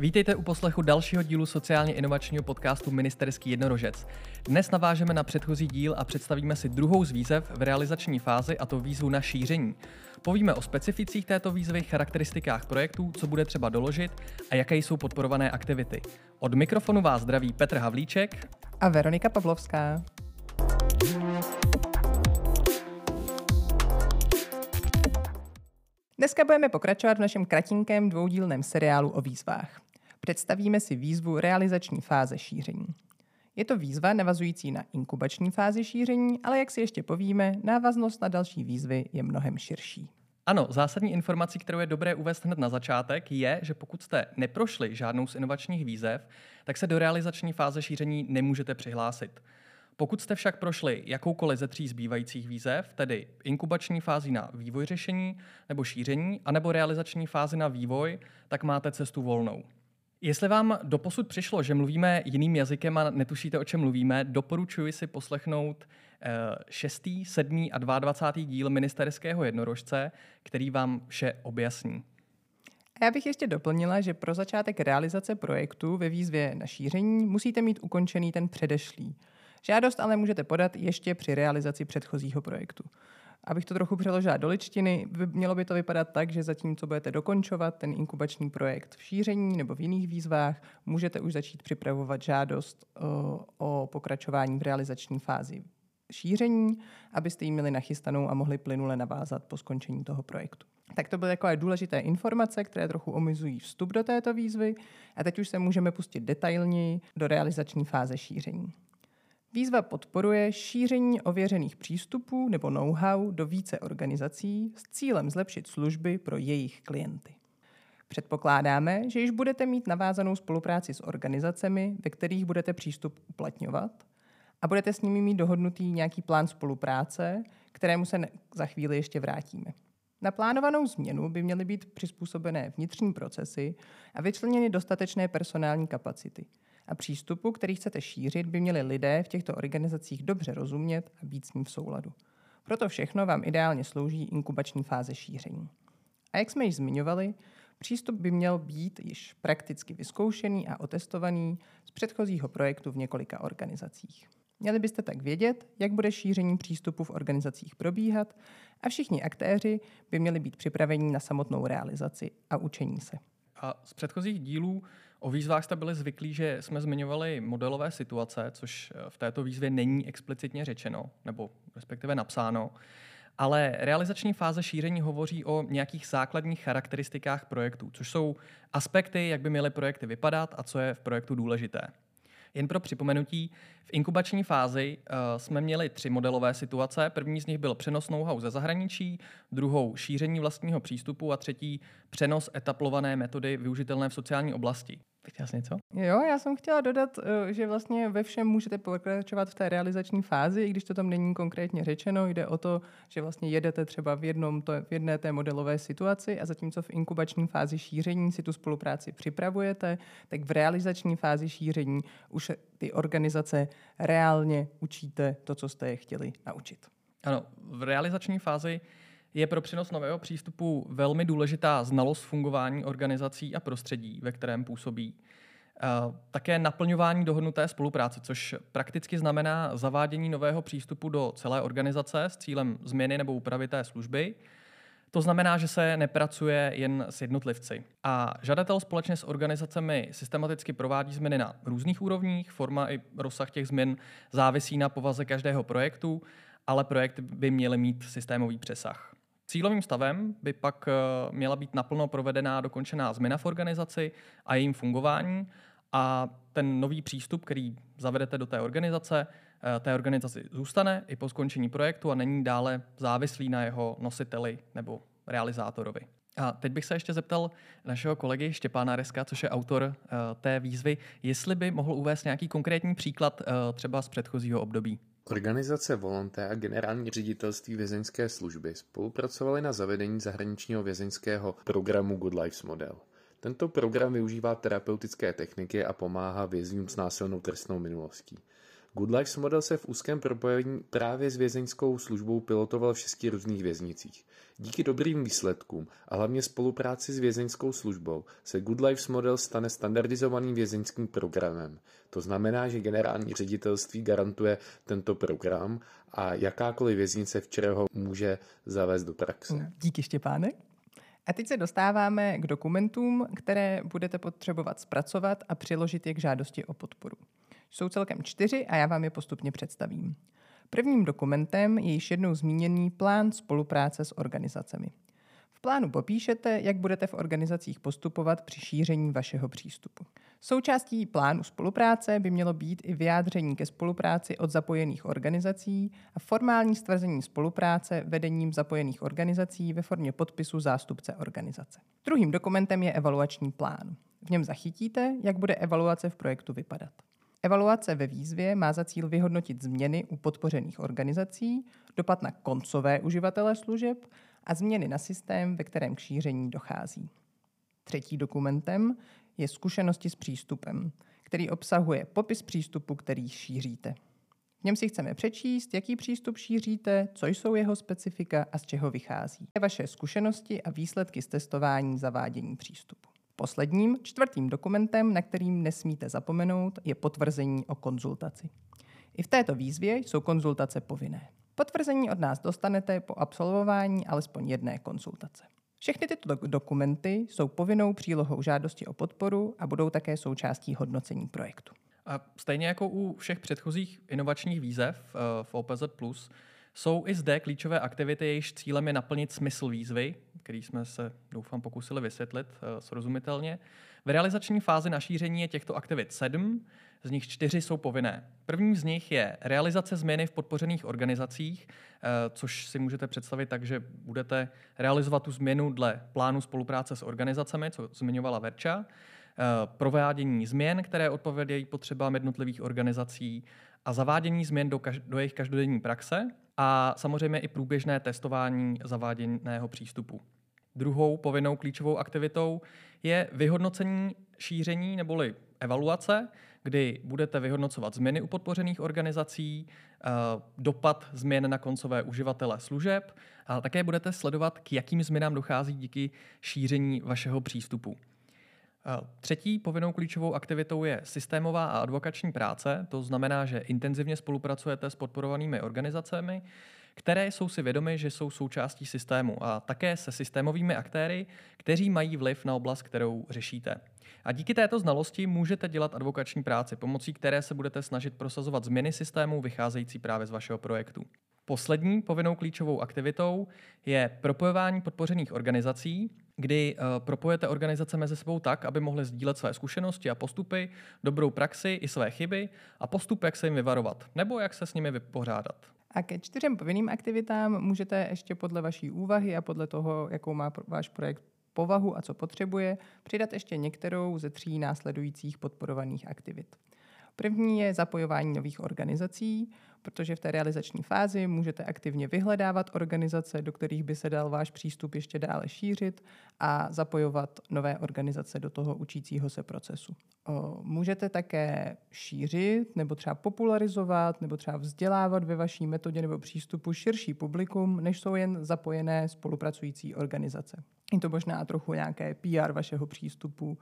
Vítejte u poslechu dalšího dílu sociálně inovačního podcastu Ministerský jednorožec. Dnes navážeme na předchozí díl a představíme si druhou z výzev v realizační fázi, a to výzvu na šíření. Povíme o specificích této výzvy, charakteristikách projektů, co bude třeba doložit a jaké jsou podporované aktivity. Od mikrofonu vás zdraví Petr Havlíček a Veronika Pavlovská. Dneska budeme pokračovat v našem kratinkém dvoudílném seriálu o výzvách. Představíme si výzvu realizační fáze šíření. Je to výzva navazující na inkubační fázi šíření, ale jak si ještě povíme, návaznost na další výzvy je mnohem širší. Ano, zásadní informací, kterou je dobré uvést hned na začátek, je, že pokud jste neprošli žádnou z inovačních výzev, tak se do realizační fáze šíření nemůžete přihlásit. Pokud jste však prošli jakoukoliv ze tří zbývajících výzev, tedy inkubační fázi na vývoj řešení nebo šíření, anebo realizační fázi na vývoj, tak máte cestu volnou. Jestli vám doposud přišlo, že mluvíme jiným jazykem a netušíte, o čem mluvíme, doporučuji si poslechnout eh, šestý, sedmý a 22. díl ministerského jednorožce, který vám vše objasní. A já bych ještě doplnila, že pro začátek realizace projektu ve výzvě na šíření musíte mít ukončený ten předešlý. Žádost ale můžete podat ještě při realizaci předchozího projektu. Abych to trochu přeložila do ličtiny, mělo by to vypadat tak, že zatímco budete dokončovat ten inkubační projekt v šíření nebo v jiných výzvách, můžete už začít připravovat žádost o, o pokračování v realizační fázi šíření, abyste ji měli nachystanou a mohli plynule navázat po skončení toho projektu. Tak to byly takové důležité informace, které trochu omizují vstup do této výzvy a teď už se můžeme pustit detailněji do realizační fáze šíření. Výzva podporuje šíření ověřených přístupů nebo know-how do více organizací s cílem zlepšit služby pro jejich klienty. Předpokládáme, že již budete mít navázanou spolupráci s organizacemi, ve kterých budete přístup uplatňovat a budete s nimi mít dohodnutý nějaký plán spolupráce, kterému se za chvíli ještě vrátíme. Na plánovanou změnu by měly být přizpůsobené vnitřní procesy a vyčleněny dostatečné personální kapacity – a přístupu, který chcete šířit, by měli lidé v těchto organizacích dobře rozumět a být s ním v souladu. Proto všechno vám ideálně slouží inkubační fáze šíření. A jak jsme již zmiňovali, přístup by měl být již prakticky vyzkoušený a otestovaný z předchozího projektu v několika organizacích. Měli byste tak vědět, jak bude šíření přístupu v organizacích probíhat a všichni aktéři by měli být připraveni na samotnou realizaci a učení se. A z předchozích dílů o výzvách jste byli zvyklí, že jsme zmiňovali modelové situace, což eh, v této výzvě není explicitně řečeno, nebo respektive napsáno. Ale realizační fáze šíření hovoří o nějakých základních charakteristikách projektů, což jsou aspekty, jak by měly projekty vypadat a co je v projektu důležité. Jen pro připomenutí, v inkubační fázi uh, jsme měli tři modelové situace. První z nich byl přenos know-how ze zahraničí, druhou šíření vlastního přístupu a třetí přenos etaplované metody využitelné v sociální oblasti. Chtěla jsi něco? Jo, já jsem chtěla dodat, eh, že vlastně ve všem můžete pokračovat v té realizační fázi, i když to tam není konkrétně řečeno. Jde o to, že vlastně jedete třeba v, jednom to, v jedné té modelové situaci a zatímco v inkubační fázi šíření si tu spolupráci připravujete, tak v realizační fázi šíření už ty organizace reálně učíte to, co jste je chtěli naučit. Ano, v realizační fázi je pro přenos nového přístupu velmi důležitá znalost fungování organizací a prostředí, ve kterém působí. Také naplňování dohodnuté spolupráce, což prakticky znamená zavádění nového přístupu do celé organizace s cílem změny nebo úpravy té služby. To znamená, že se nepracuje jen s jednotlivci. A žadatel společně s organizacemi systematicky provádí změny na různých úrovních. Forma i rozsah těch změn závisí na povaze každého projektu, ale projekt by měly mít systémový přesah. Cílovým stavem by pak eh, měla být naplno provedená dokončená změna v organizaci a jejím fungování a ten nový přístup, který zavedete do té organizace, eh, té organizaci zůstane i po skončení projektu a není dále závislý na jeho nositeli nebo realizátorovi. A teď bych se ještě zeptal našeho kolegy Štěpána Reska, což je autor uh, té výzvy, jestli by mohl uvést nějaký konkrétní příklad třeba z předchozího období. Organizace Volonté a generální ředitelství vězeňské služby spolupracovaly na zavedení zahraničního vězeňského programu Good Lives Model. Tento program využívá terapeutické techniky a pomáhá vězňům s násilnou trestnou minulostí. Good Lives model se v úzkém propojení právě s vězeňskou službou pilotoval v šesti různých věznicích. Díky dobrým výsledkům a hlavně spolupráci s vězeňskou službou se Good Lives model stane standardizovaným vězeňským programem. To znamená, že generální ředitelství garantuje tento program a jakákoliv věznice včera ho může zavést do praxe. Díky Štěpáne. A teď se dostáváme k dokumentům, které budete potřebovat zpracovat a přiložit je k žádosti o podporu. Jsou celkem čtyři a já vám je postupně představím. Prvním dokumentem je již jednou zmíněný plán spolupráce s organizacemi. V plánu popíšete, jak budete v organizacích postupovat při šíření vašeho přístupu. Součástí plánu spolupráce by mělo být i vyjádření ke spolupráci od zapojených organizací a formální stvrzení spolupráce vedením zapojených organizací ve formě podpisu zástupce organizace. Druhým dokumentem je evaluační plán. V něm zachytíte, jak bude evaluace v projektu vypadat. Evaluace ve výzvě má za cíl vyhodnotit změny u podpořených organizací, dopad na koncové uživatele služeb a změny na systém, ve kterém k šíření dochází. Třetí dokumentem je zkušenosti s přístupem, který obsahuje popis přístupu, který šíříte. V něm si chceme přečíst, jaký přístup šíříte, co jsou jeho specifika a z čeho vychází. Vaše zkušenosti a výsledky z testování zavádění přístupu. Posledním, čtvrtým dokumentem, na kterým nesmíte zapomenout, je potvrzení o konzultaci. I v této výzvě jsou konzultace povinné. Potvrzení od nás dostanete po absolvování alespoň jedné konzultace. Všechny tyto dokumenty jsou povinnou přílohou žádosti o podporu a budou také součástí hodnocení projektu. A stejně jako u všech předchozích inovačních výzev eh, v OPZ+, jsou i zde klíčové aktivity, jejichž cílem je naplnit smysl výzvy, který jsme se, doufám, pokusili vysvětlit uh, srozumitelně. V realizační fázi našíření je těchto aktivit sedm, z nich čtyři jsou povinné. První z nich je realizace změny v podpořených organizacích, uh, což si můžete představit tak, že budete realizovat tu změnu dle plánu spolupráce s organizacemi, co zmiňovala Verča, uh, provádění změn, které odpovědějí potřebám jednotlivých organizací a zavádění změn do, kaž- do jejich každodenní praxe, a samozřejmě i průběžné testování zaváděného přístupu. Druhou povinnou klíčovou aktivitou je vyhodnocení šíření neboli evaluace, kdy budete vyhodnocovat změny u podpořených organizací, eh, dopad změn na koncové uživatele služeb a také budete sledovat, k jakým změnám dochází díky šíření vašeho přístupu. Třetí povinnou klíčovou aktivitou je systémová a advokační práce. To znamená, že intenzivně spolupracujete s podporovanými organizacemi, které jsou si vědomy, že jsou součástí systému a také se systémovými aktéry, kteří mají vliv na oblast, kterou řešíte. A díky této znalosti můžete dělat advokační práci, pomocí které se budete snažit prosazovat změny systému vycházející právě z vašeho projektu. Poslední povinnou klíčovou aktivitou je propojování podpořených organizací, kdy uh, propojete organizace mezi sebou tak, aby mohly sdílet své zkušenosti a postupy, dobrou praxi i své chyby a postup, jak se jim vyvarovat, nebo jak se s nimi vypořádat. A ke čtyřem povinným aktivitám můžete ještě podle vaší úvahy a podle toho, jakou má váš projekt povahu a co potřebuje, přidat ještě některou ze tří následujících podporovaných aktivit. První je zapojování nových organizací, protože v té realizační fázi můžete aktivně vyhledávat organizace, do kterých by se dal váš přístup ještě dále šířit a zapojovat nové organizace do toho učícího se procesu. Můžete také šířit nebo třeba popularizovat nebo třeba vzdělávat ve vaší metodě nebo přístupu širší publikum, než jsou jen zapojené spolupracující organizace. Je to možná trochu nějaké PR vašeho přístupu,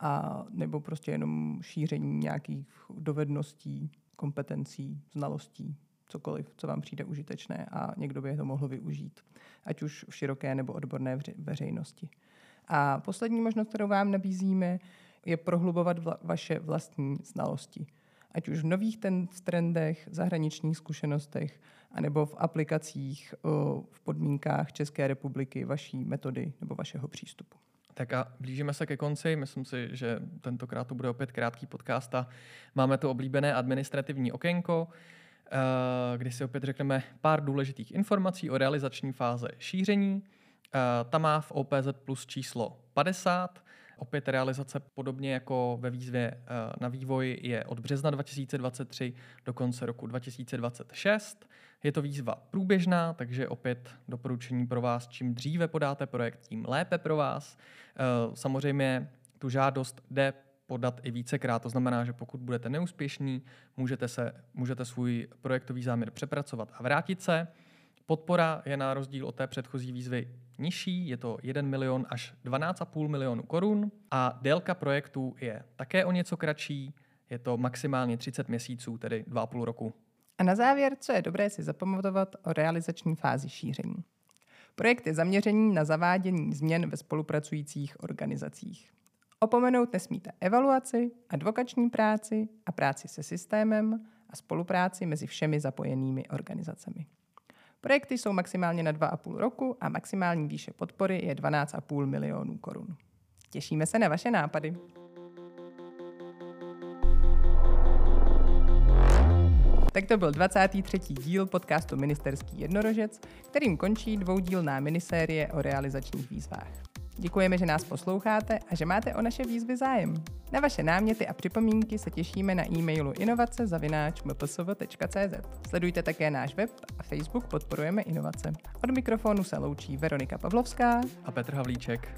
a nebo prostě jenom šíření nějakých dovedností, kompetencí, znalostí, cokoliv, co vám přijde užitečné a někdo by to mohl využít, ať už v široké nebo odborné veřejnosti. A poslední možnost, kterou vám nabízíme, je prohlubovat vla- vaše vlastní znalosti. Ať už v nových ten trendech, zahraničních zkušenostech, anebo v aplikacích v podmínkách České republiky vaší metody nebo vašeho přístupu. Tak a blížíme se ke konci. Myslím si, že tentokrát to bude opět krátký podcast a máme to oblíbené administrativní okénko, eh, kdy si opět řekneme pár důležitých informací o realizační fáze šíření. Eh, ta má v OPZ plus číslo 50. Opět realizace podobně jako ve výzvě eh, na vývoj je od března 2023 do konce roku 2026. Je to výzva průběžná, takže opět doporučení pro vás, čím dříve podáte projekt, tím lépe pro vás. Eh, samozřejmě tu žádost jde podat i vícekrát. To znamená, že pokud budete neúspěšní, můžete, se, můžete svůj projektový záměr přepracovat a vrátit se. Podpora je na rozdíl od té předchozí výzvy nižší, je to 1 milion až 12,5 milionu korun a délka projektu je také o něco kratší, je to maximálně 30 měsíců, tedy 2,5 roku. A na závěr, co je dobré si zapamatovat o realizační fázi šíření. Projekt je zaměřený na zavádění změn ve spolupracujících organizacích. Opomenout nesmíte evaluaci, advokační práci a práci se systémem a spolupráci mezi všemi zapojenými organizacemi. Projekty jsou maximálně na 2,5 roku a maximální výše podpory je 12,5 milionů korun. Těšíme se na vaše nápady. Tak to byl 23. díl podcastu Ministerský jednorožec, kterým končí dvoudílná minisérie o realizačních výzvách. Děkujeme, že nás posloucháte a že máte o naše výzvy zájem. Na vaše náměty a připomínky se těšíme na e-mailu inovace.mpsv.cz. Sledujte také náš web a Facebook Podporujeme inovace. Od mikrofonu se loučí Veronika Pavlovská a Petr Havlíček.